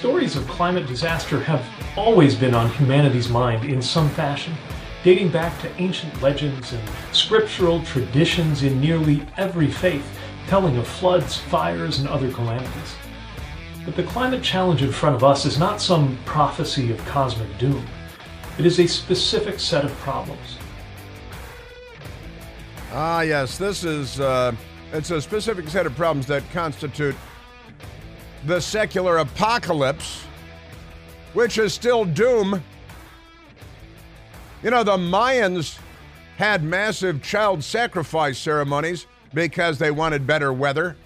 Stories of climate disaster have always been on humanity's mind in some fashion, dating back to ancient legends and scriptural traditions in nearly every faith, telling of floods, fires, and other calamities. But the climate challenge in front of us is not some prophecy of cosmic doom. It is a specific set of problems. Ah, yes, this is uh, it's a specific set of problems that constitute the secular apocalypse, which is still doom. You know, the Mayans had massive child sacrifice ceremonies because they wanted better weather.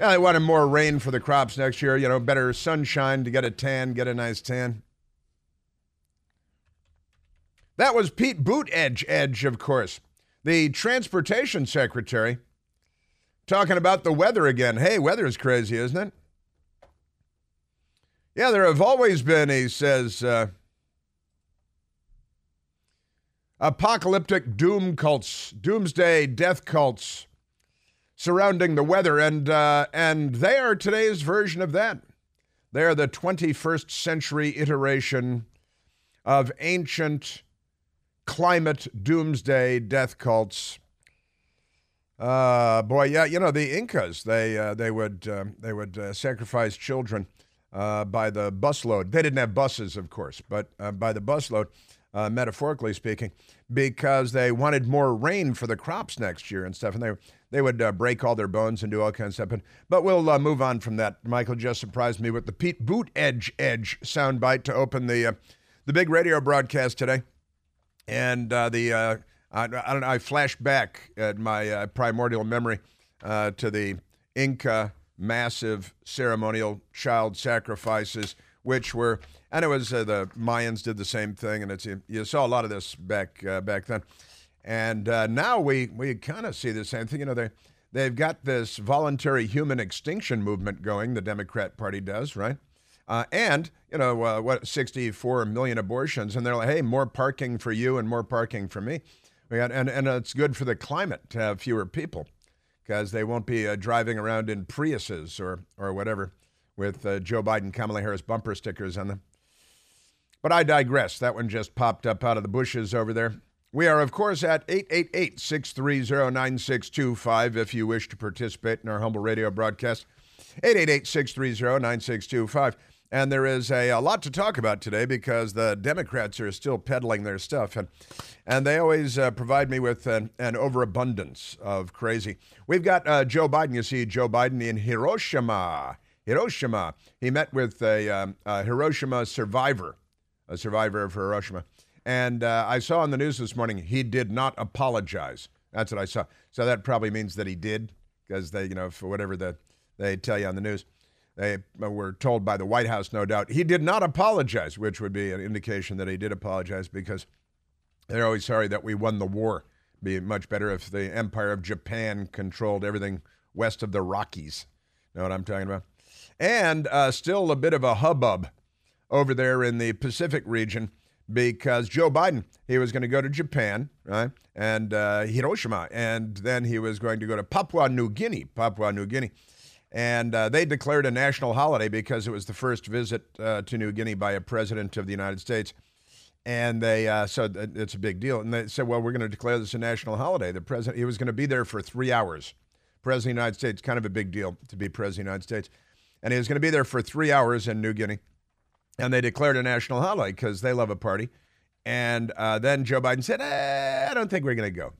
Yeah, they wanted more rain for the crops next year, you know, better sunshine to get a tan, get a nice tan. That was Pete Buttigieg, Edge, of course, the transportation secretary, talking about the weather again. Hey, weather is crazy, isn't it? Yeah, there have always been, he says, uh, apocalyptic doom cults, doomsday death cults surrounding the weather, and uh, and they are today's version of that. They are the 21st century iteration of ancient climate doomsday death cults. Uh, boy, yeah, you know the Incas. They uh, they would uh, they would uh, sacrifice children uh, by the busload. They didn't have buses, of course, but uh, by the busload, uh, metaphorically speaking, because they wanted more rain for the crops next year and stuff. And they they would uh, break all their bones and do all kinds of stuff. But, but we'll uh, move on from that. Michael just surprised me with the Pete Boot Edge Edge soundbite to open the uh, the big radio broadcast today, and the. I, I don't know. I flashed back at my primordial memory to the Inca massive ceremonial child sacrifices, which were, and it was uh, the Mayans did the same thing, and it's you saw a lot of this back uh, back then, and uh, now we we kind of see the same thing. You know, they they've got this voluntary human extinction movement going. The Democrat Party does, right? Uh, and you know uh, what, 64 million abortions, and they're like, hey, more parking for you and more parking for me. We got, and and it's good for the climate to have fewer people because they won't be uh, driving around in Priuses or, or whatever with uh, Joe Biden, Kamala Harris bumper stickers on them. But I digress. That one just popped up out of the bushes over there. We are, of course, at 888 630 9625 if you wish to participate in our humble radio broadcast. 888 630 9625. And there is a, a, lot to talk about today because the Democrats are still peddling their stuff. And, and they always uh, provide me with an, an, overabundance of crazy. We've got uh, Joe Biden. You see Joe Biden in Hiroshima. Hiroshima. He met with a, um, a Hiroshima survivor, a survivor of Hiroshima. And uh, I saw on the news this morning he did not apologize. That's what I saw. So that probably means that he did because they, you know, for whatever the, they tell you on the news. They were told by the White House, no doubt. He did not apologize, which would be an indication that he did apologize because they're always sorry that we won the war. Be much better if the Empire of Japan controlled everything west of the Rockies. Know what I'm talking about? And uh, still a bit of a hubbub over there in the Pacific region because Joe Biden, he was going to go to Japan, right? And uh, Hiroshima, and then he was going to go to Papua New Guinea, Papua New Guinea. And uh, they declared a national holiday because it was the first visit uh, to New Guinea by a president of the United States. And they uh, so it's a big deal. And they said, well, we're going to declare this a national holiday. The president, he was going to be there for three hours. President of the United States, kind of a big deal to be president of the United States. And he was going to be there for three hours in New Guinea. And they declared a national holiday because they love a party. And uh, then Joe Biden said, eh, I don't think we're going to go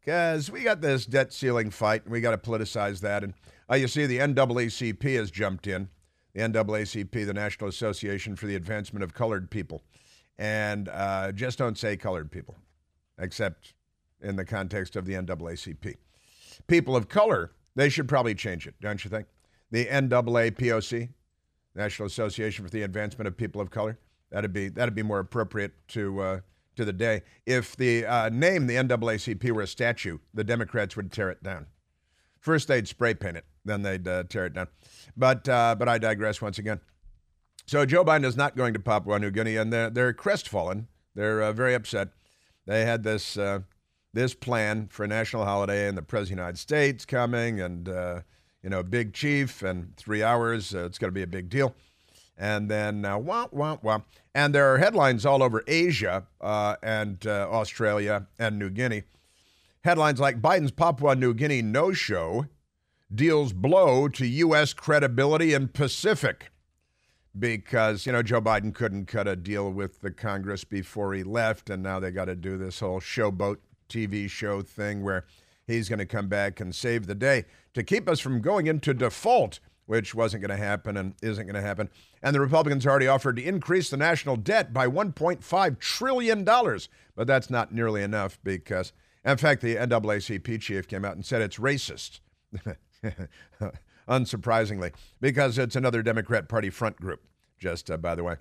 because we got this debt ceiling fight and we got to politicize that. And uh, you see, the NAACP has jumped in. The NAACP, the National Association for the Advancement of Colored People. And uh, just don't say colored people, except in the context of the NAACP. People of color They should probably change it, don't you think? The NAAPOC, National Association for the Advancement of People of Color. That'd be that'd be more appropriate to uh, to the day. If the uh, name the NAACP were a statue, the Democrats would tear it down. First they'd spray paint it, then they'd uh, tear it down. But uh, but I digress once again. So Joe Biden is not going to Papua New Guinea, and they're, they're crestfallen. They're uh, very upset. They had this uh, this plan for a national holiday, and the president of the United States coming, and you know, big chief, and three hours. it's going to be a big deal and then uh, wah, wah, wah. And there are headlines all over Asia uh, and uh, Australia and New Guinea. Headlines like Biden's Papua New Guinea no show deals blow to U.S. credibility in Pacific. Because, you know, Joe Biden couldn't cut a deal with the Congress before he left, and now they got to do this whole showboat TV show thing where he's going to come back and save the day to keep us from going into default which wasn't going to happen and isn't going to happen. And the Republicans already offered to increase the national debt by $1.5 trillion. But that's not nearly enough because, in fact, the NAACP chief came out and said it's racist. Unsurprisingly, because it's another Democrat Party front group, just uh, by the way.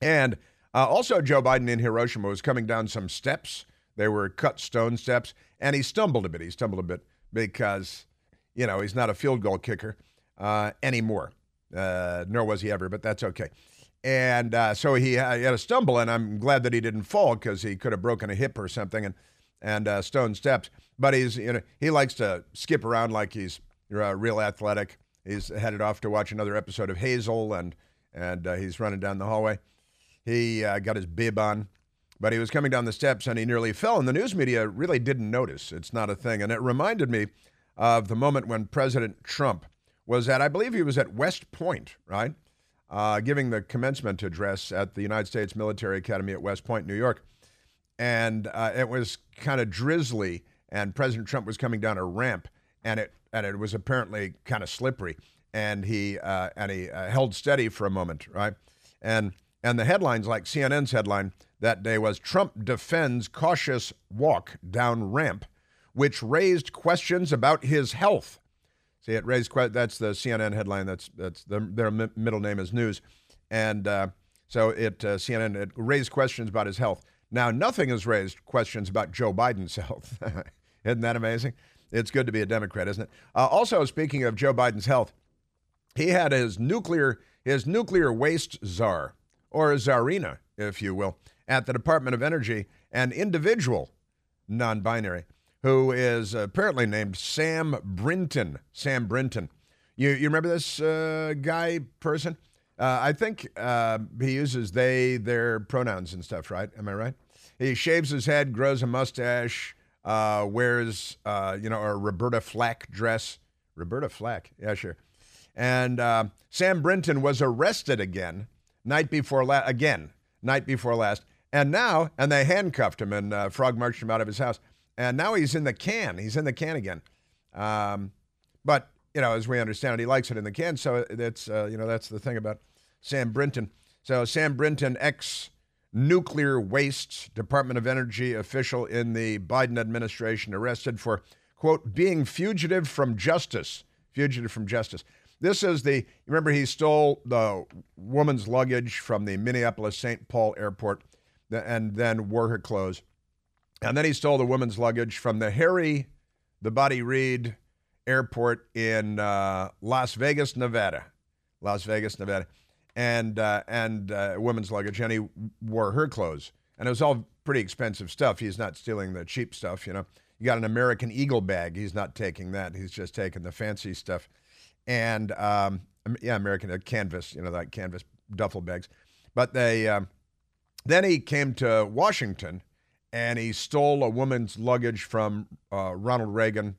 And uh, also, Joe Biden in Hiroshima was coming down some steps. They were cut stone steps, and he stumbled a bit. He stumbled a bit because, you know, he's not a field goal kicker uh, anymore. Uh, nor was he ever, but that's okay. And uh, so he, he, had a stumble, and I'm glad that he didn't fall because he could have broken a hip or something and and uh, stone steps. But he's you know he likes to skip around like he's uh, real athletic. He's headed off to watch another episode of Hazel, and and uh, he's running down the hallway. He uh, got his bib on, but he was coming down the steps and he nearly fell. And the news media really didn't notice. It's not a thing, and it reminded me of the moment when President Trump was at, I believe he was at West Point, right? Uh, giving the commencement address at the United States Military Academy at West Point, New York. And uh, it was kind of drizzly, and President Trump was coming down a ramp, and it and it was apparently kind of slippery. And he uh, and he uh, held steady for a moment, right? And and the headlines, like CNN's headline that day, was Trump defends cautious walk down ramp, which raised questions about his health. See, it raised quite. That's the CNN headline. That's that's the, their middle name is News, and uh, so it uh, CNN it raised questions about his health. Now, nothing has raised questions about Joe Biden's health. isn't that amazing? It's good to be a Democrat, isn't it? Uh, also, speaking of Joe Biden's health, he had his nuclear his nuclear waste czar or czarina, if you will, at the Department of Energy, an individual, non-binary who is apparently named Sam Brinton. Sam Brinton. You, you remember this uh, guy, person? Uh, I think uh, he uses they, their pronouns and stuff, right? Am I right? He shaves his head, grows a mustache, uh, wears, uh, you know, a Roberta Flack dress. Roberta Flack, yeah, sure. And uh, Sam Brinton was arrested again, night before last, again, night before last. And now, and they handcuffed him and frog marched him out of his house and now he's in the can. He's in the can again. Um, but you know, as we understand it, he likes it in the can. So that's uh, you know that's the thing about Sam Brinton. So Sam Brinton, ex nuclear waste Department of Energy official in the Biden administration, arrested for quote being fugitive from justice. Fugitive from justice. This is the remember he stole the woman's luggage from the Minneapolis St. Paul airport and then wore her clothes. And then he stole the woman's luggage from the Harry, the Body Reid airport in uh, Las Vegas, Nevada. Las Vegas, Nevada. And, uh, and uh, women's luggage. And he wore her clothes. And it was all pretty expensive stuff. He's not stealing the cheap stuff, you know. You got an American Eagle bag. He's not taking that. He's just taking the fancy stuff. And, um, yeah, American uh, canvas, you know, like canvas duffel bags. But they, um, then he came to Washington and he stole a woman's luggage from uh, Ronald Reagan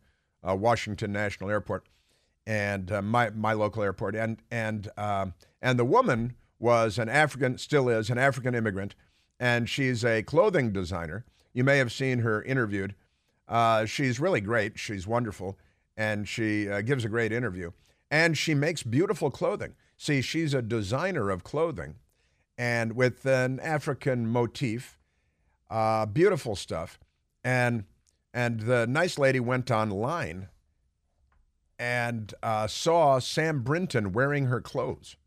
uh, Washington National Airport, and uh, my my local airport, and and um, and the woman was an African, still is an African immigrant, and she's a clothing designer. You may have seen her interviewed. Uh, she's really great. She's wonderful, and she uh, gives a great interview, and she makes beautiful clothing. See, she's a designer of clothing, and with an African motif uh, beautiful stuff. And and the nice lady went online and uh, saw Sam Brinton wearing her clothes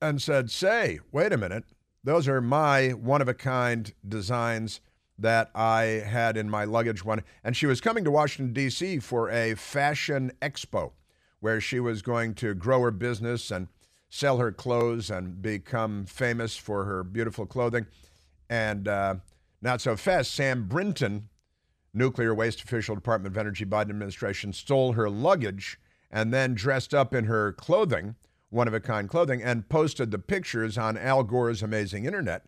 and said, Say, wait a minute. Those are my one of a kind designs that I had in my luggage one. And she was coming to Washington, D.C. for a fashion expo where she was going to grow her business and sell her clothes and become famous for her beautiful clothing. And uh, not so fast, Sam Brinton, nuclear waste official, Department of Energy, Biden administration, stole her luggage and then dressed up in her clothing, one of a kind clothing, and posted the pictures on Al Gore's amazing internet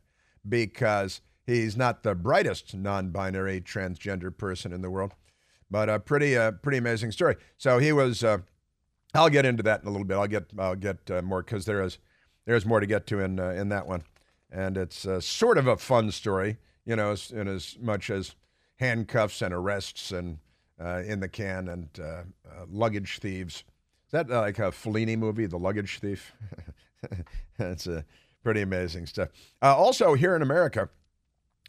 because he's not the brightest non binary transgender person in the world. But a pretty, uh, pretty amazing story. So he was. Uh, I'll get into that in a little bit. I'll get I'll get uh, more because there is there's more to get to in uh, in that one, and it's uh, sort of a fun story, you know, in as much as handcuffs and arrests and uh, in the can and luggage thieves. Is that like a Fellini movie, The Luggage Thief? That's a pretty amazing stuff. also here in America,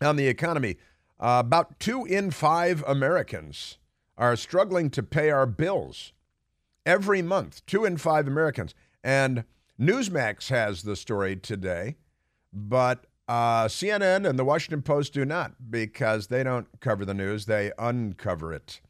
on the economy, about two in five Americans are struggling to pay our bills every month, two in five Americans. And Newsmax has the story today, but uh, CNN and the Washington Post do not because they don't cover the news; they uncover it.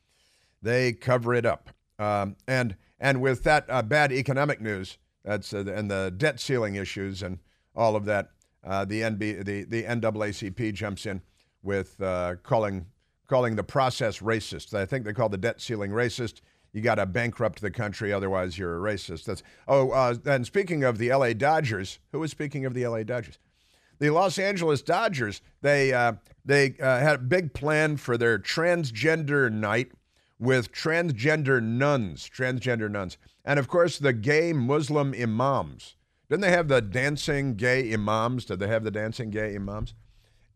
They cover it up. Um, and and with that uh, bad economic news, that's uh, and the debt ceiling issues and all of that, uh, the NB the the NAACP jumps in with uh, calling calling the process racist. I think they call the debt ceiling racist you got to bankrupt the country, otherwise you're a racist. That's oh, uh, and speaking of the L.A. Dodgers, who was speaking of the L.A. Dodgers? The Los Angeles Dodgers. They uh, they uh, had a big plan for their transgender night with transgender nuns, transgender nuns, and of course the gay Muslim imams. Didn't they have the dancing gay imams? Did they have the dancing gay imams?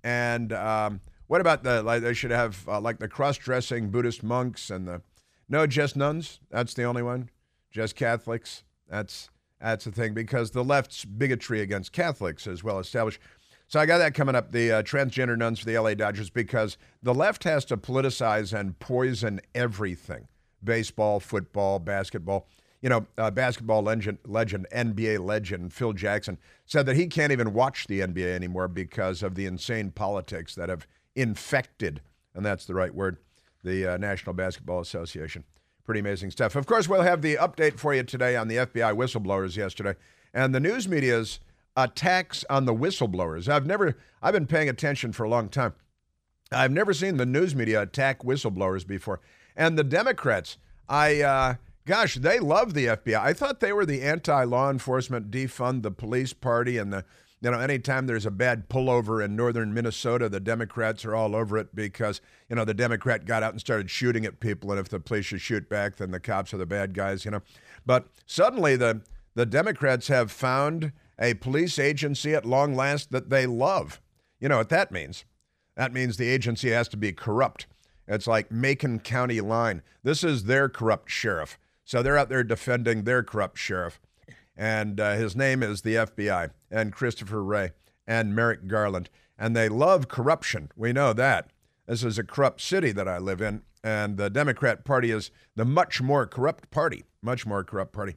And um, what about the like? They should have uh, like the cross-dressing Buddhist monks and the no, just nuns. That's the only one. Just Catholics. That's that's the thing because the left's bigotry against Catholics is well established. So I got that coming up. The uh, transgender nuns for the LA Dodgers because the left has to politicize and poison everything: baseball, football, basketball. You know, uh, basketball legend, legend, NBA legend Phil Jackson said that he can't even watch the NBA anymore because of the insane politics that have infected, and that's the right word, the uh, National Basketball Association. Pretty amazing stuff. Of course, we'll have the update for you today on the FBI whistleblowers yesterday and the news media's attacks on the whistleblowers. I've never, I've been paying attention for a long time. I've never seen the news media attack whistleblowers before. And the Democrats, I, uh, gosh, they love the FBI. I thought they were the anti law enforcement, defund the police party and the you know, anytime there's a bad pullover in northern Minnesota, the Democrats are all over it because, you know, the Democrat got out and started shooting at people. And if the police should shoot back, then the cops are the bad guys, you know. But suddenly the, the Democrats have found a police agency at long last that they love. You know what that means? That means the agency has to be corrupt. It's like Macon County line. This is their corrupt sheriff. So they're out there defending their corrupt sheriff and uh, his name is the FBI, and Christopher Wray, and Merrick Garland. And they love corruption. We know that. This is a corrupt city that I live in, and the Democrat Party is the much more corrupt party, much more corrupt party.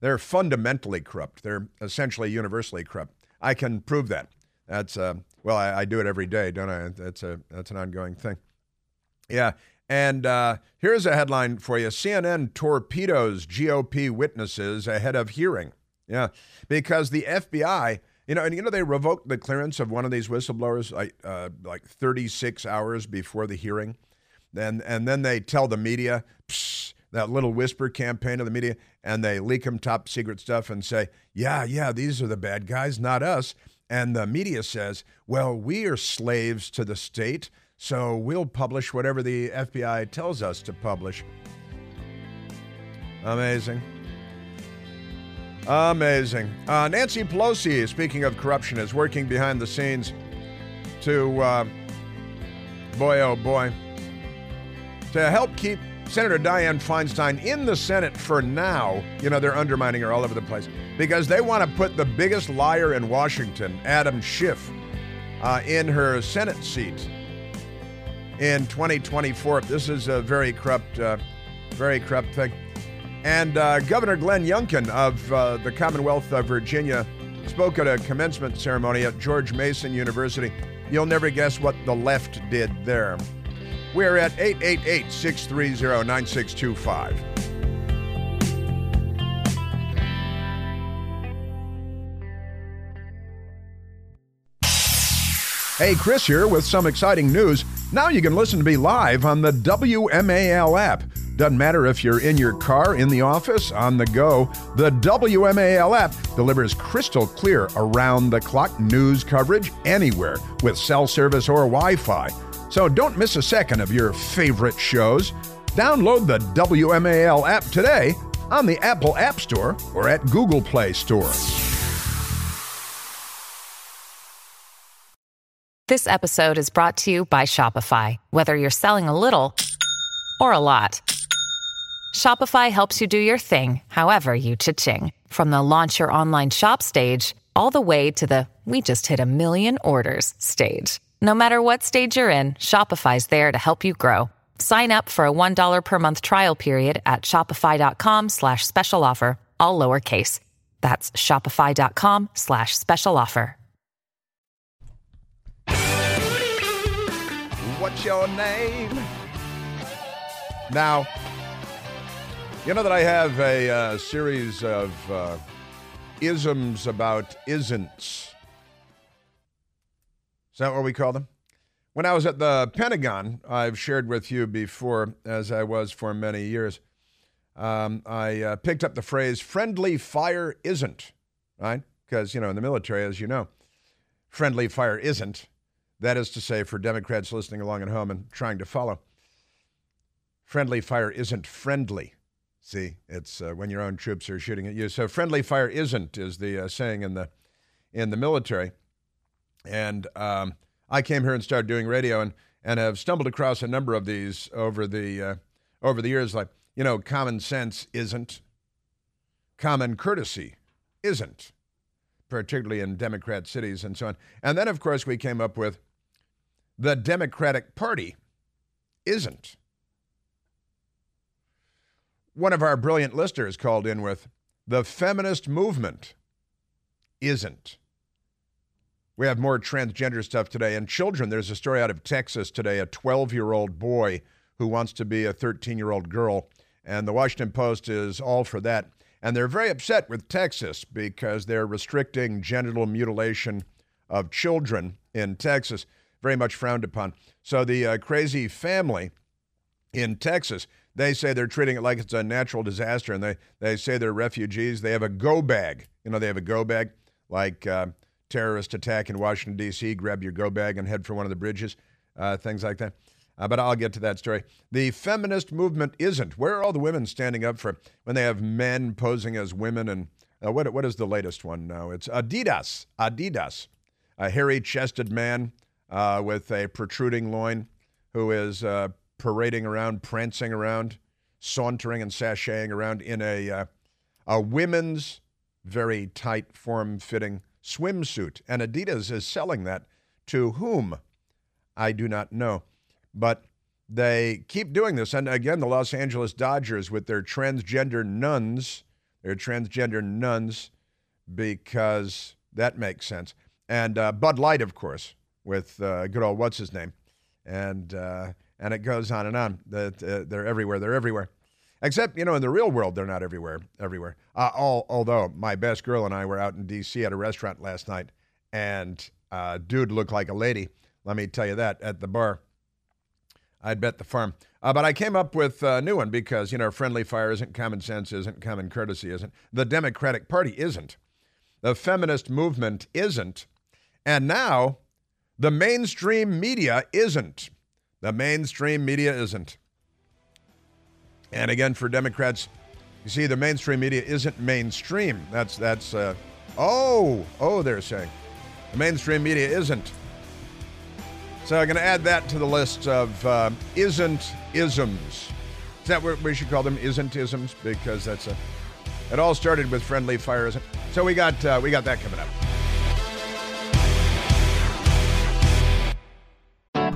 They're fundamentally corrupt. They're essentially universally corrupt. I can prove that. That's uh, well, I, I do it every day, don't I? That's a that's an ongoing thing. Yeah, and uh, here's a headline for you: CNN torpedoes GOP witnesses ahead of hearing. Yeah, because the FBI, you know, and you know they revoked the clearance of one of these whistleblowers like uh, like 36 hours before the hearing, then and then they tell the media that little whisper campaign of the media, and they leak them top secret stuff and say, yeah, yeah, these are the bad guys, not us. And the media says, well, we are slaves to the state, so we'll publish whatever the FBI tells us to publish. Amazing. Amazing. Uh, Nancy Pelosi, speaking of corruption, is working behind the scenes to, uh, boy, oh boy, to help keep Senator Dianne Feinstein in the Senate for now. You know, they're undermining her all over the place because they want to put the biggest liar in Washington, Adam Schiff, uh, in her Senate seat in 2024. This is a very corrupt uh, Very corrupt thing. And uh, Governor Glenn Youngkin of uh, the Commonwealth of Virginia spoke at a commencement ceremony at George Mason University. You'll never guess what the left did there. We're at 888 630 9625. Hey, Chris here with some exciting news. Now you can listen to me live on the WMAL app. Doesn't matter if you're in your car, in the office, on the go, the WMAL app delivers crystal clear around the clock news coverage anywhere with cell service or Wi Fi. So don't miss a second of your favorite shows. Download the WMAL app today on the Apple App Store or at Google Play Store. This episode is brought to you by Shopify. Whether you're selling a little or a lot, Shopify helps you do your thing, however you cha-ching. From the launch your online shop stage, all the way to the we just hit a million orders stage. No matter what stage you're in, Shopify's there to help you grow. Sign up for a $1 per month trial period at shopify.com slash special offer, all lowercase. That's shopify.com slash special offer. What's your name? Now, you know that I have a uh, series of uh, isms about isn'ts. Is that what we call them? When I was at the Pentagon, I've shared with you before, as I was for many years, um, I uh, picked up the phrase friendly fire isn't, right? Because, you know, in the military, as you know, friendly fire isn't. That is to say, for Democrats listening along at home and trying to follow, friendly fire isn't friendly. See, it's uh, when your own troops are shooting at you. So friendly fire isn't is the uh, saying in the in the military. And um, I came here and started doing radio and and have stumbled across a number of these over the uh, over the years. Like you know, common sense isn't, common courtesy isn't, particularly in Democrat cities and so on. And then, of course, we came up with the Democratic Party isn't. One of our brilliant listeners called in with the feminist movement isn't. We have more transgender stuff today. And children, there's a story out of Texas today a 12 year old boy who wants to be a 13 year old girl. And the Washington Post is all for that. And they're very upset with Texas because they're restricting genital mutilation of children in Texas very much frowned upon. So the uh, crazy family in Texas, they say they're treating it like it's a natural disaster, and they, they say they're refugees. They have a go bag. You know, they have a go bag, like uh, terrorist attack in Washington, D.C., grab your go bag and head for one of the bridges, uh, things like that. Uh, but I'll get to that story. The feminist movement isn't. Where are all the women standing up for when they have men posing as women? And uh, what, what is the latest one now? It's Adidas. Adidas. A hairy chested man uh, with a protruding loin who is uh, parading around, prancing around, sauntering and sashaying around in a, uh, a women's very tight, form fitting swimsuit. And Adidas is selling that to whom? I do not know. But they keep doing this. And again, the Los Angeles Dodgers with their transgender nuns, their transgender nuns, because that makes sense. And uh, Bud Light, of course, with uh, good old what's his name, and uh, and it goes on and on. Uh, they're everywhere. They're everywhere. Except, you know, in the real world, they're not everywhere. Everywhere. Uh, all, although my best girl and I were out in D.C. at a restaurant last night, and uh, dude looked like a lady. Let me tell you that at the bar. I'd bet the farm. Uh, but I came up with a new one because, you know, friendly fire isn't, common sense isn't, common courtesy isn't. The Democratic Party isn't. The feminist movement isn't. And now the mainstream media isn't. The mainstream media isn't. And again, for Democrats, you see, the mainstream media isn't mainstream. That's that's. Uh, oh, oh, they're saying the mainstream media isn't. So I'm going to add that to the list of uh, isn't isms. Is that what we should call them? Isn't isms? Because that's a. It all started with friendly fire, isn't? So we got uh, we got that coming up.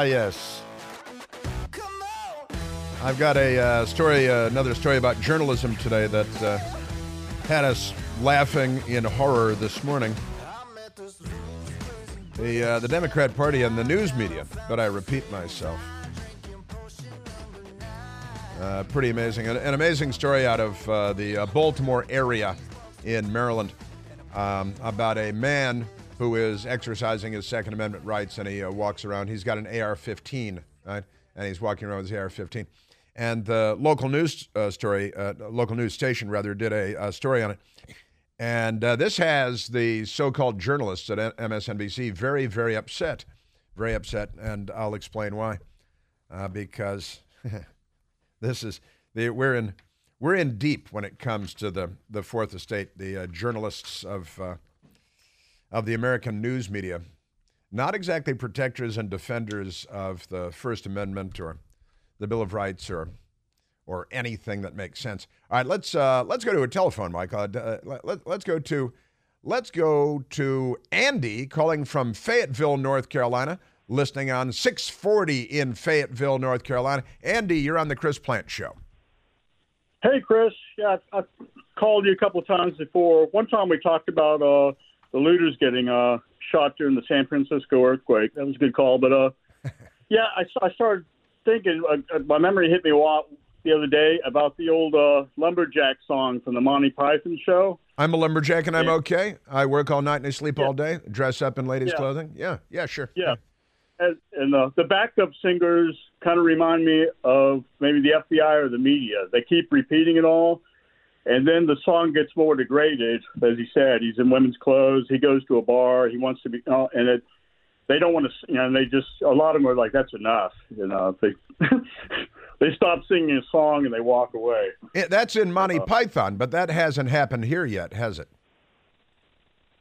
Ah, yes. I've got a uh, story, uh, another story about journalism today that uh, had us laughing in horror this morning. The uh, the Democrat Party and the news media, but I repeat myself. Uh, pretty amazing. An, an amazing story out of uh, the Baltimore area in Maryland um, about a man who is exercising his Second Amendment rights and he uh, walks around. He's got an AR 15, right? And he's walking around with his AR 15. And the local news uh, story, uh, local news station rather, did a, a story on it. And uh, this has the so called journalists at MSNBC very, very upset. Very upset. And I'll explain why. Uh, because this is, we're, in, we're in deep when it comes to the, the Fourth Estate, the uh, journalists of, uh, of the American news media. Not exactly protectors and defenders of the First Amendment or the Bill of Rights or or anything that makes sense. All right, let's uh, let's go to a telephone, Mike. Uh, let, let's go to let's go to Andy calling from Fayetteville, North Carolina, listening on 640 in Fayetteville, North Carolina. Andy, you're on the Chris Plante Show. Hey, Chris. Yeah, I, called you a couple times before. One time we talked about uh, the looters getting uh, shot during the San Francisco earthquake. That was a good call. But uh, yeah, I, I started thinking. Uh, my memory hit me a lot the other day about the old uh, lumberjack song from the Monty Python show. I'm a lumberjack and I'm yeah. okay. I work all night and I sleep yeah. all day. Dress up in ladies' Yeah. clothing. Yeah, yeah, sure. Yeah. And, and uh, the backup singers kind of remind me of maybe the FBI or the media. They keep repeating it all. And then the song gets more degraded. As he said, he's in women's clothes. He goes to a bar. He wants to be, uh, and it, they don't want to, you know, and they just, a lot of them are like, that's enough. You know, they, they stop singing a song and they walk away. Yeah, that's in Monty Python, but that hasn't happened here yet, has it?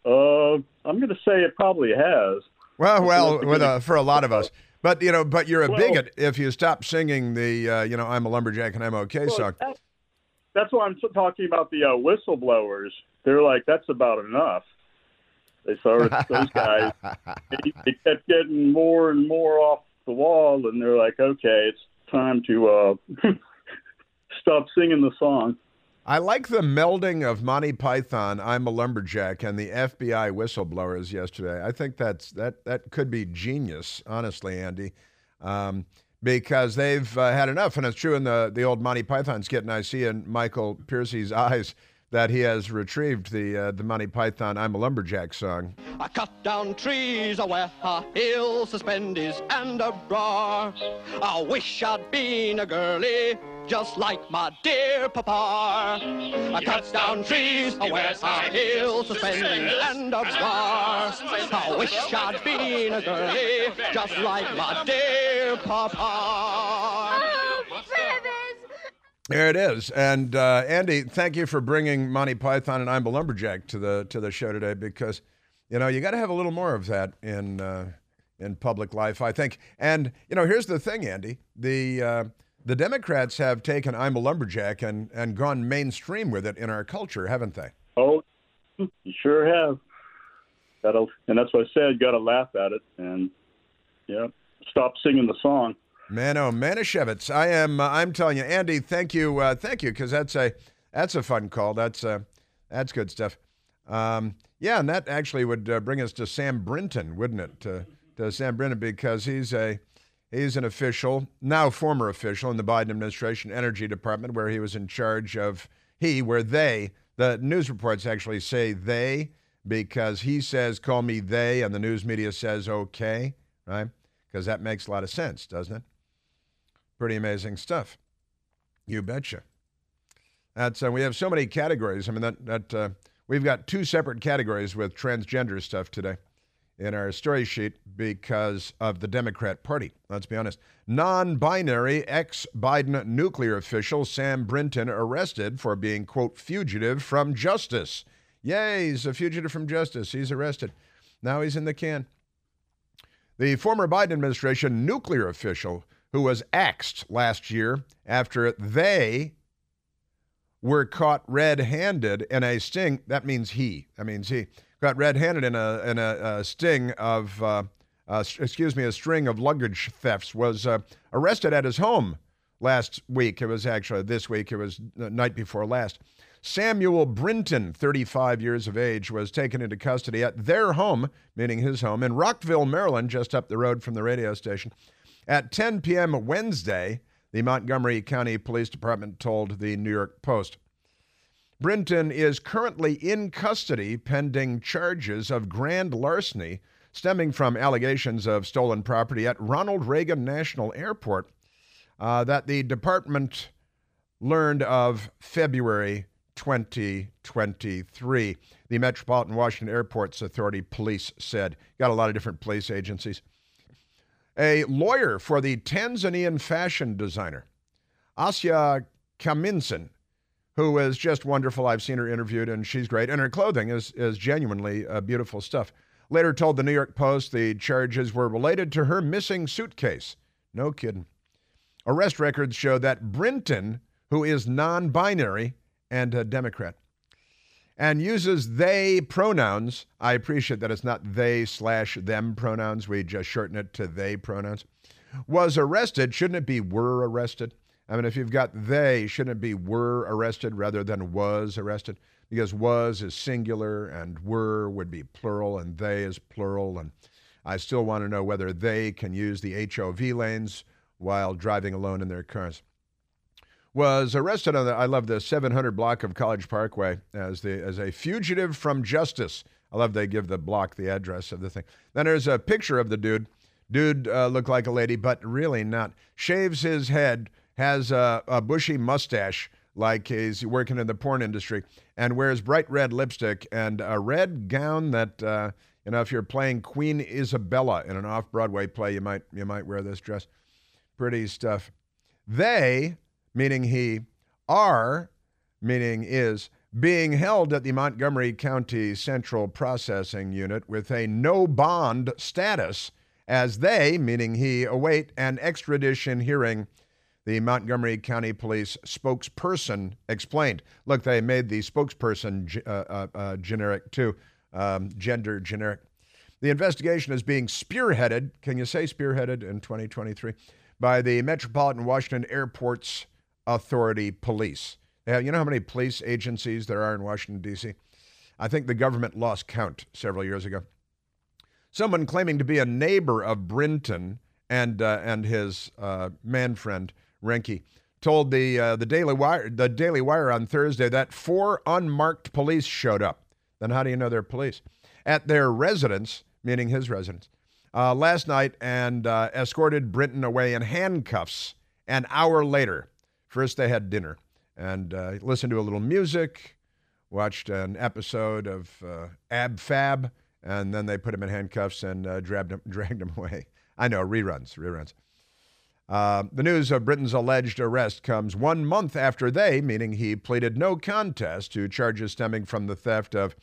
Uh, I'm going to say it probably has. Well, well, with a, for a lot of us. But you know, but you're a Well- bigot if you stop singing the, uh, you know, I'm a lumberjack and I'm okay Well, song. that- that's why I'm t- talking about the uh, whistleblowers. They're like, that's about enough. They started those guys. They, they kept getting more and more off the wall, and they're like, okay, it's time to uh, stop singing the song. I like the melding of Monty Python, I'm a lumberjack, and the FBI whistleblowers yesterday. I think that's that that could be genius, honestly, Andy, um, because they've uh, had enough, and it's true in the the old Monty Python skit, and I see in Michael Piercy's eyes that he has retrieved the uh, the Monty Python I'm a lumberjack song. I cut down trees where a hill suspended and a bra. I wish I'd been a girlie, just like my dear papa. I cut down trees I where a heels, suspended and a bra. I wish I'd been a girlie, just like my dear papa. There it is. And uh, Andy, thank you for bringing Monty Python and I'm a Lumberjack to the to the show today because you know you got to have a little more of that in uh, in public life, I think. And you know, here's the thing, Andy: the uh, the Democrats have taken I'm a Lumberjack and and gone mainstream with it in our culture, haven't they? Oh, you sure have. Got to, and that's what I said. Got to laugh at it, and yeah, stop singing the song. Man, oh, Manischewitz. I am. Uh, I'm telling you, Andy. Thank you. Uh, thank you, because that's a that's a fun call. That's uh, that's good stuff. Um, yeah, and that actually would uh, bring us to Sam Brinton, wouldn't it? To, to Sam Brinton, because he's a he's an official, now former official in the Biden administration Energy Department, where he was in charge of he, where they. The news reports actually say they because he says call me they, and the news media says okay, right? Because that makes a lot of sense, doesn't it? Pretty amazing stuff. You betcha. That's uh, we have so many categories. I mean that that uh, we've got two separate categories with transgender stuff today in our story sheet because of the Democrat Party. Let's be honest. Non-binary ex-Biden nuclear official Sam Brinton arrested for being quote fugitive from justice. Yay, he's a fugitive from justice. He's arrested. Now he's in the can. The former Biden administration nuclear official who was axed last year after they were caught red-handed in a sting. That means he. That means he got red-handed in a in a, a sting of, uh, uh, excuse me, a string of luggage thefts. Was uh, arrested at his home last week. It was actually this week. It was the night before last. Samuel Brinton, 35 years of age, was taken into custody at their home, meaning his home, in Rockville, Maryland, just up the road from the radio station. At 10 p.m. Wednesday, the Montgomery County Police Department told the New York Post. Brinton is currently in custody pending charges of grand larceny stemming from allegations of stolen property at Ronald Reagan National Airport uh, that the department learned of February 2023. The Metropolitan Washington Airports Authority police said. Got a lot of different police agencies. A lawyer for the Tanzanian fashion designer, Asya Kaminson, who is just wonderful. I've seen her interviewed and she's great. And her clothing is, is genuinely uh, beautiful stuff. Later told the New York Post the charges were related to her missing suitcase. No kidding. Arrest records show that Brinton, who is non binary and a Democrat, and uses they pronouns. I appreciate that it's not they slash them pronouns. We just shorten it to they pronouns. Was arrested. Shouldn't it be were arrested? I mean, if you've got they, shouldn't it be were arrested rather than was arrested? Because was is singular and were would be plural and they is plural. And I still want to know whether they can use the HOV lanes while driving alone in their cars was arrested on the I love the 700 block of College Parkway as the as a fugitive from justice. I love they give the block the address of the thing. Then there's a picture of the dude. Dude uh, looked like a lady, but really not. Shaves his head, has a, a bushy mustache like he's working in the porn industry, and wears bright red lipstick and a red gown that uh, you know if you're playing Queen Isabella in an off-Broadway play, you might you might wear this dress. Pretty stuff. They meaning he, are, meaning is, being held at the Montgomery County Central Processing Unit with a no bond status as they, meaning he, await an extradition hearing. The Montgomery County Police spokesperson explained. Look, they made the spokesperson uh, uh, uh, generic too, um, gender generic. The investigation is being spearheaded, can you say spearheaded in 2023, by the Metropolitan Washington Airport's Authority Police. Have, you know how many police agencies there are in Washington, D.C.? I think the government lost count several years ago. Someone claiming to be a neighbor of Brinton and, uh, and his uh, man friend, Renke, told the, uh, the, Daily Wire, the Daily Wire on Thursday that four unmarked police showed up. Then how do you know they're police? At their residence, meaning his residence, uh, last night and uh, escorted Brinton away in handcuffs an hour later. First, they had dinner and uh, listened to a little music, watched an episode of uh, Ab Fab, and then they put him in handcuffs and uh, dragged, him, dragged him away. I know, reruns, reruns. Uh, the news of Brinton's alleged arrest comes one month after they, meaning he, pleaded no contest to charges stemming from the theft of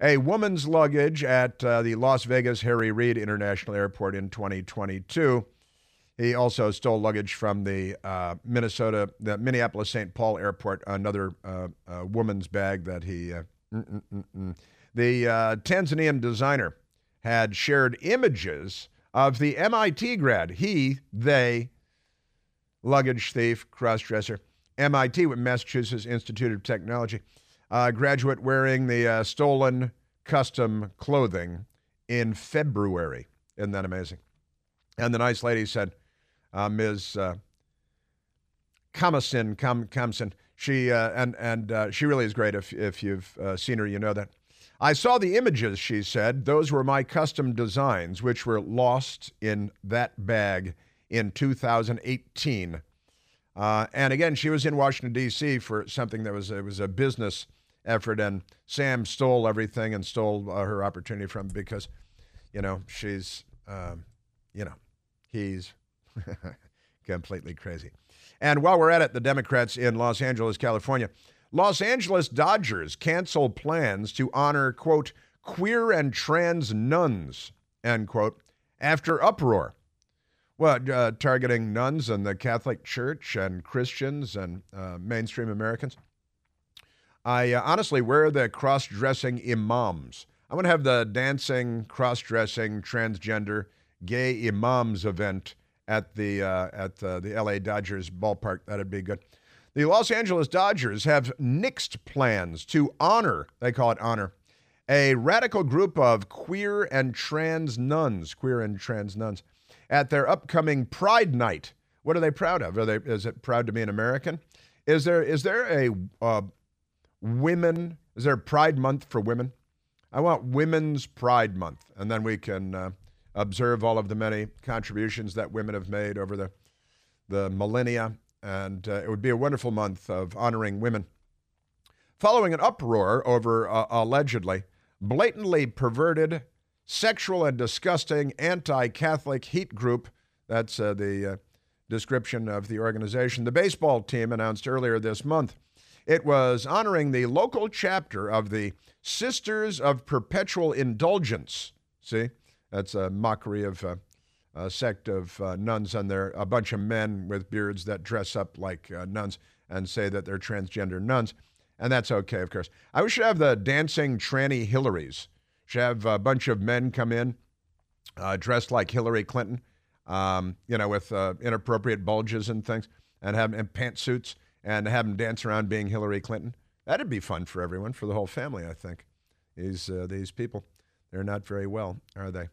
a woman's luggage at uh, the Las Vegas Harry Reid International Airport in 2022. He also stole luggage from the uh, Minnesota, the Minneapolis St. Paul Airport, another uh, uh, woman's bag that he. Uh, the uh, Tanzanian designer had shared images of the MIT grad. He, they, luggage thief, crossdresser, MIT, with Massachusetts Institute of Technology, uh, graduate wearing the stolen custom clothing in February. Isn't that amazing? And the nice lady said, uh, Ms. Uh, Kamasin, Kam, Khamsin. She uh, and and uh, she really is great. If if you've uh, seen her, you know that. I saw the images. She said those were my custom designs, which were lost in that bag in 2018. Uh, and again, she was in Washington D.C. for something that was it was a business effort, and Sam stole everything and stole uh, her opportunity from because, you know, she's, um, you know, he's completely crazy. And while we're at it, the Democrats in Los Angeles, California, Los Angeles Dodgers cancel plans to honor quote queer and trans nuns end quote after uproar what, uh, targeting nuns and the Catholic Church and Christians and uh, mainstream Americans? I uh, honestly, where are the cross dressing imams? I'm going to have the dancing, cross dressing, transgender, gay imams event at the, uh, at the, the LA Dodgers ballpark. That'd be good. The Los Angeles Dodgers have nixed plans to honor, they call it honor, a radical group of queer and trans nuns, queer and trans nuns at their upcoming Pride Night. What are they proud of? Are they, is it proud to be an American? Is there is there a uh, women? Is there Pride Month for women? I want Women's Pride Month, and then we can uh, observe all of the many contributions that women have made over the the millennia, and uh, it would be a wonderful month of honoring women. Following an uproar over uh, allegedly blatantly perverted sexual and disgusting anti Catholic heat group. That's uh, the uh, description of the organization. The baseball team announced earlier this month it was honoring the local chapter of the Sisters of Perpetual Indulgence. See, that's a mockery of uh, a sect of uh, nuns, and they're a bunch of men with beards that dress up like uh, nuns and say that they're transgender nuns. And that's okay, of course. I wish should have the dancing tranny Hillarys should have a bunch of men come in uh, dressed like Hillary Clinton, um, you know, with uh, inappropriate bulges and things, and have and pantsuits, and have them dance around being Hillary Clinton. That'd be fun for everyone, for the whole family. I think these uh, these people, they're not very well, are they?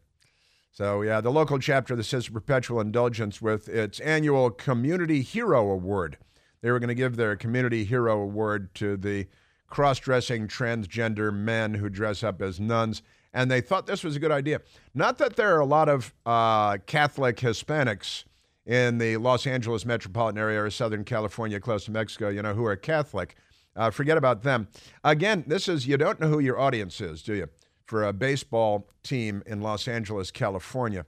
So yeah, the local chapter of the Sister Perpetual Indulgence with its annual Community Hero Award. They were going to give their Community Hero Award to the cross dressing transgender men who dress up as nuns. And they thought this was a good idea. Not that there are a lot of uh, Catholic Hispanics in the Los Angeles metropolitan area or Southern California, close to Mexico, you know, who are Catholic. Uh, forget about them. Again, this is, you don't know who your audience is, do you? For a baseball team in Los Angeles, California.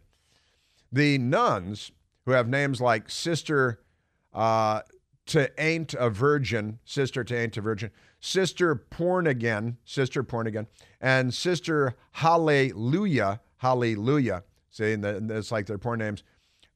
The nuns, who have names like Sister uh, to Ain't a Virgin, Sister to Ain't a Virgin, Sister Porn Again, Sister Porn Again, and Sister Hallelujah, Hallelujah. See, and it's like their porn names.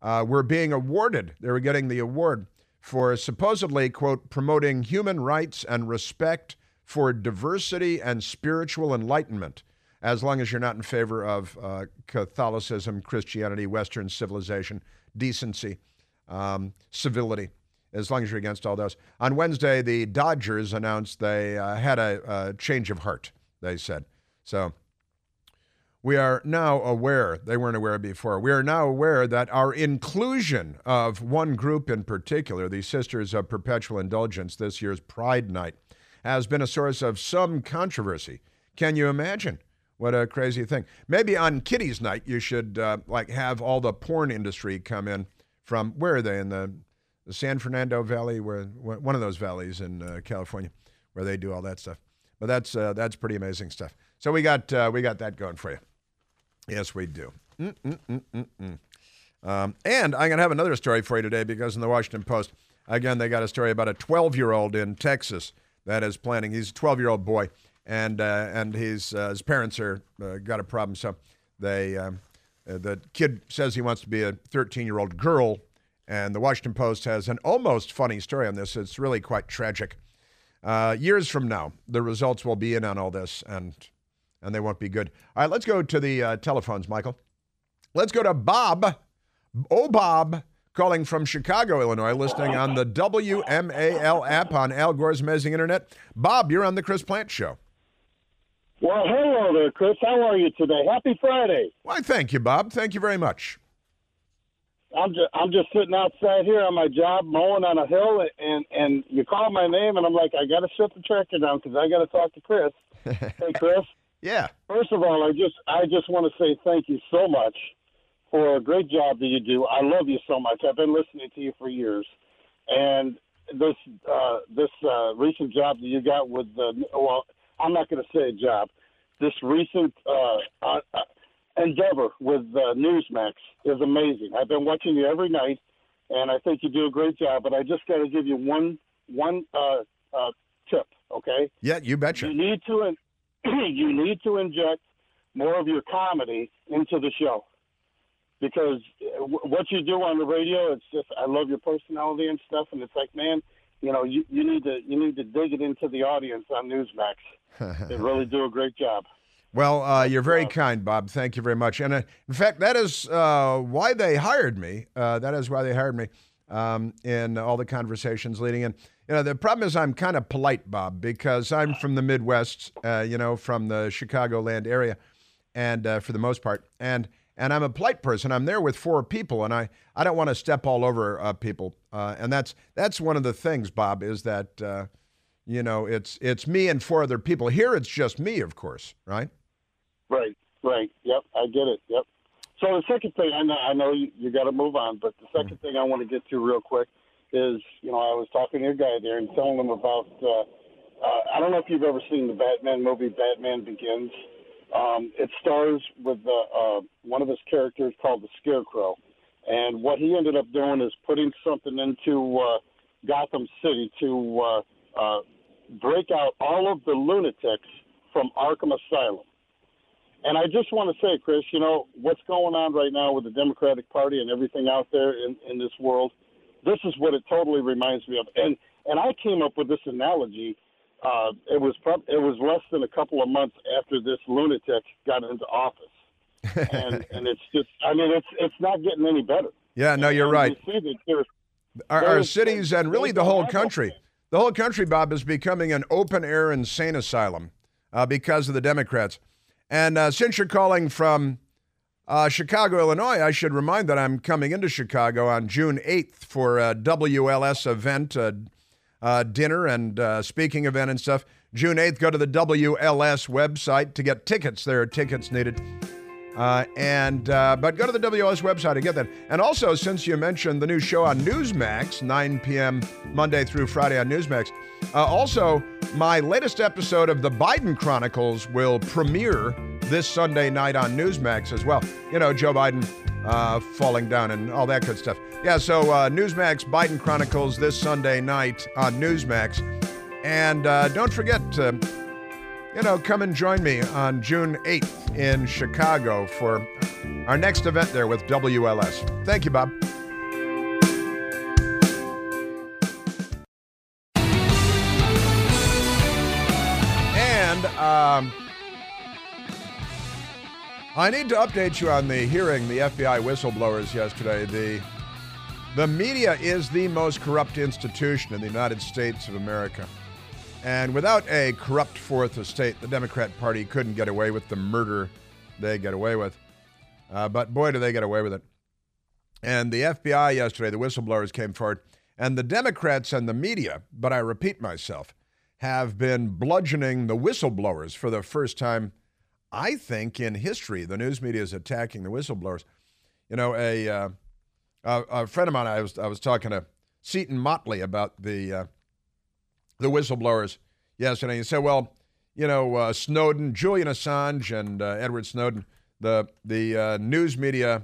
Uh, were being awarded. They were getting the award for supposedly, quote, promoting human rights and respect for diversity and spiritual enlightenment, as long as you're not in favor of uh, Catholicism, Christianity, Western civilization, decency, um, civility as long as you're against all those. On Wednesday, the Dodgers announced they uh, had a, a, change of heart, they said. So we are now aware, they weren't aware before, we are now aware that our inclusion of one group in particular, the Sisters of Perpetual Indulgence, this year's Pride Night, has been a source of some controversy. Can you imagine? What a crazy thing. Maybe on Kitty's Night, you should uh, like have all the porn industry come in from where are they in the the San Fernando Valley, where one of those valleys in uh, California, where they do all that stuff. But that's uh, that's pretty amazing stuff. So we got uh, we got that going for you. Yes, we do. Um, and I'm to have another story for you today because in the Washington Post, again, they got a story about a 12 year old in Texas that is planning. He's a 12 year old boy, and uh, and his uh, his parents are uh, got a problem. So they um, the kid says he wants to be a 13 year old girl and the Washington Post has an almost funny story on this. It's really quite tragic. Uh, years from now, the results will be in on all this, and and they won't be good. All right, let's go to the uh, telephones, Michael. Let's go to Bob. Oh, Bob, calling from Chicago, Illinois, listening on the WMAL app on Al Gore's amazing internet. Bob, you're on the Chris Plante Show. Well, hello there, Chris. How are you today? Happy Friday. Why, thank you, Bob. Thank you very much. I'm just I'm just sitting outside here on my job mowing on a hill, and and you call my name, and I'm like, I got to shut the tractor down because I got to talk to Chris. hey, Chris. Yeah. First of all, I just I just want to say thank you so much for a great job that you do. I love you so much. I've been listening to you for years, And this uh, this uh, recent job that you got with the well, I'm not going to say a job. This recent uh, uh, uh endeavor with uh, Newsmax is amazing. I've been watching you every night, and I think you do a great job. But I just got to give you one one uh, uh, tip, okay? Yeah, you betcha. You need to you need to inject more of your comedy into the show because what you do on the radio, it's just I love your personality and stuff, and it's like, man, you know, you, you need to you need to dig it into the audience on Newsmax. they really do a great job. Well, uh, you're very kind, Bob. Thank you very much. And uh, in fact, that is uh, why they hired me. Uh, that is why they hired me um, in all the conversations leading in. You know, the problem is I'm kind of polite, Bob, because I'm from the Midwest. Uh, you know, from the Chicagoland area, and uh, for the most part, and and I'm a polite person. I'm there with four people, and I, I don't want to step all over uh, people. Uh, and that's that's one of the things, Bob, is that uh, you know it's it's me and four other people. Here, it's just me, of course, right? Right, right. Yep, I get it. Yep. So the second thing, I know, I know you, you got to move on, but the 2nd mm thing I want to get to real quick is, you know, I was talking to a guy there and telling him about. Uh, uh, I don't know if you've ever seen the Batman movie, Batman Begins. Um, it stars with uh, uh, one of his characters called the Scarecrow, and what he ended up doing is putting something into uh, Gotham City to uh, uh, break out all of the lunatics from Arkham Asylum. And I just want to say, Chris, you know what's going on right now with the Democratic Party and everything out there in, in this world. This is what it totally reminds me of. And and I came up with this analogy uh, it was prob- it was less than a couple of months after this lunatic got into office, and and it's just I mean it's it's not getting any better. Yeah, no, you're right. You our, our, cities and really the whole country, the whole country, Bob, is becoming an open air insane asylum uh, because of the Democrats. And uh, since you're calling from uh, Chicago, Illinois, I should remind that I'm coming into Chicago on June 8th for a WLS event, uh, uh, dinner and uh, speaking event and stuff. June 8th, go to the WLS website to get tickets. There are tickets needed. Uh, and uh, but go to the WLS website to get that. And also, since you mentioned the new show on Newsmax, 9 p.m. Monday through Friday on Newsmax, uh, also my latest episode of the Biden Chronicles will premiere this Sunday night on Newsmax as well. You know, Joe Biden uh, falling down and all that good stuff. Yeah, so uh, Newsmax Biden Chronicles this Sunday night on Newsmax. And uh, don't forget you know, come and join me on June 8th in Chicago for our next event there with WLS. Thank you, Bob. And, um, I need to update you on the hearing the FBI whistleblowers yesterday. The the media is the most corrupt institution in the United States of America. And without a corrupt fourth estate, the Democrat Party couldn't get away with the murder they get away with. Uh, but boy, do they get away with it. And the FBI yesterday, the whistleblowers came forward, and the Democrats and the media, but I repeat myself, have been bludgeoning the whistleblowers for the first time I think in history, the news media is attacking the whistleblowers. You know, a, uh, a, a, friend of mine, I was, I was talking to Seton Motley about the, uh, the whistleblowers yesterday. He said, well, you know, uh, Snowden, Julian Assange, and uh, Edward Snowden, the, the uh, news media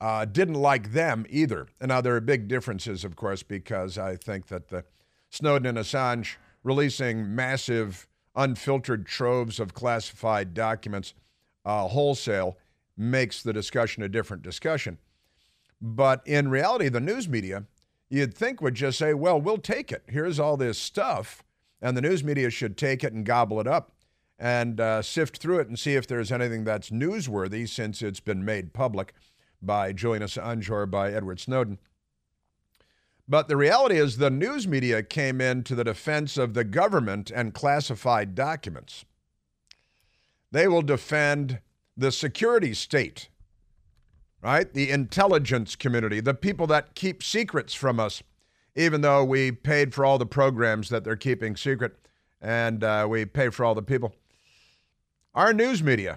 uh, didn't like them either. And now there are big differences, of course, because I think that the Snowden and Assange releasing massive unfiltered troves of classified documents uh, wholesale makes the discussion a different discussion. But in reality, the news media, you'd think would just say, well, we'll take it. Here's all this stuff. And the news media should take it and gobble it up and uh, sift through it and see if there's anything that's newsworthy since it's been made public by Julian Assange or by Edward Snowden. But the reality is, the news media came in to the defense of the government and classified documents. They will defend the security state, right? The intelligence community, the people that keep secrets from us, even though we paid for all the programs that they're keeping secret and uh, we pay for all the people. Our news media.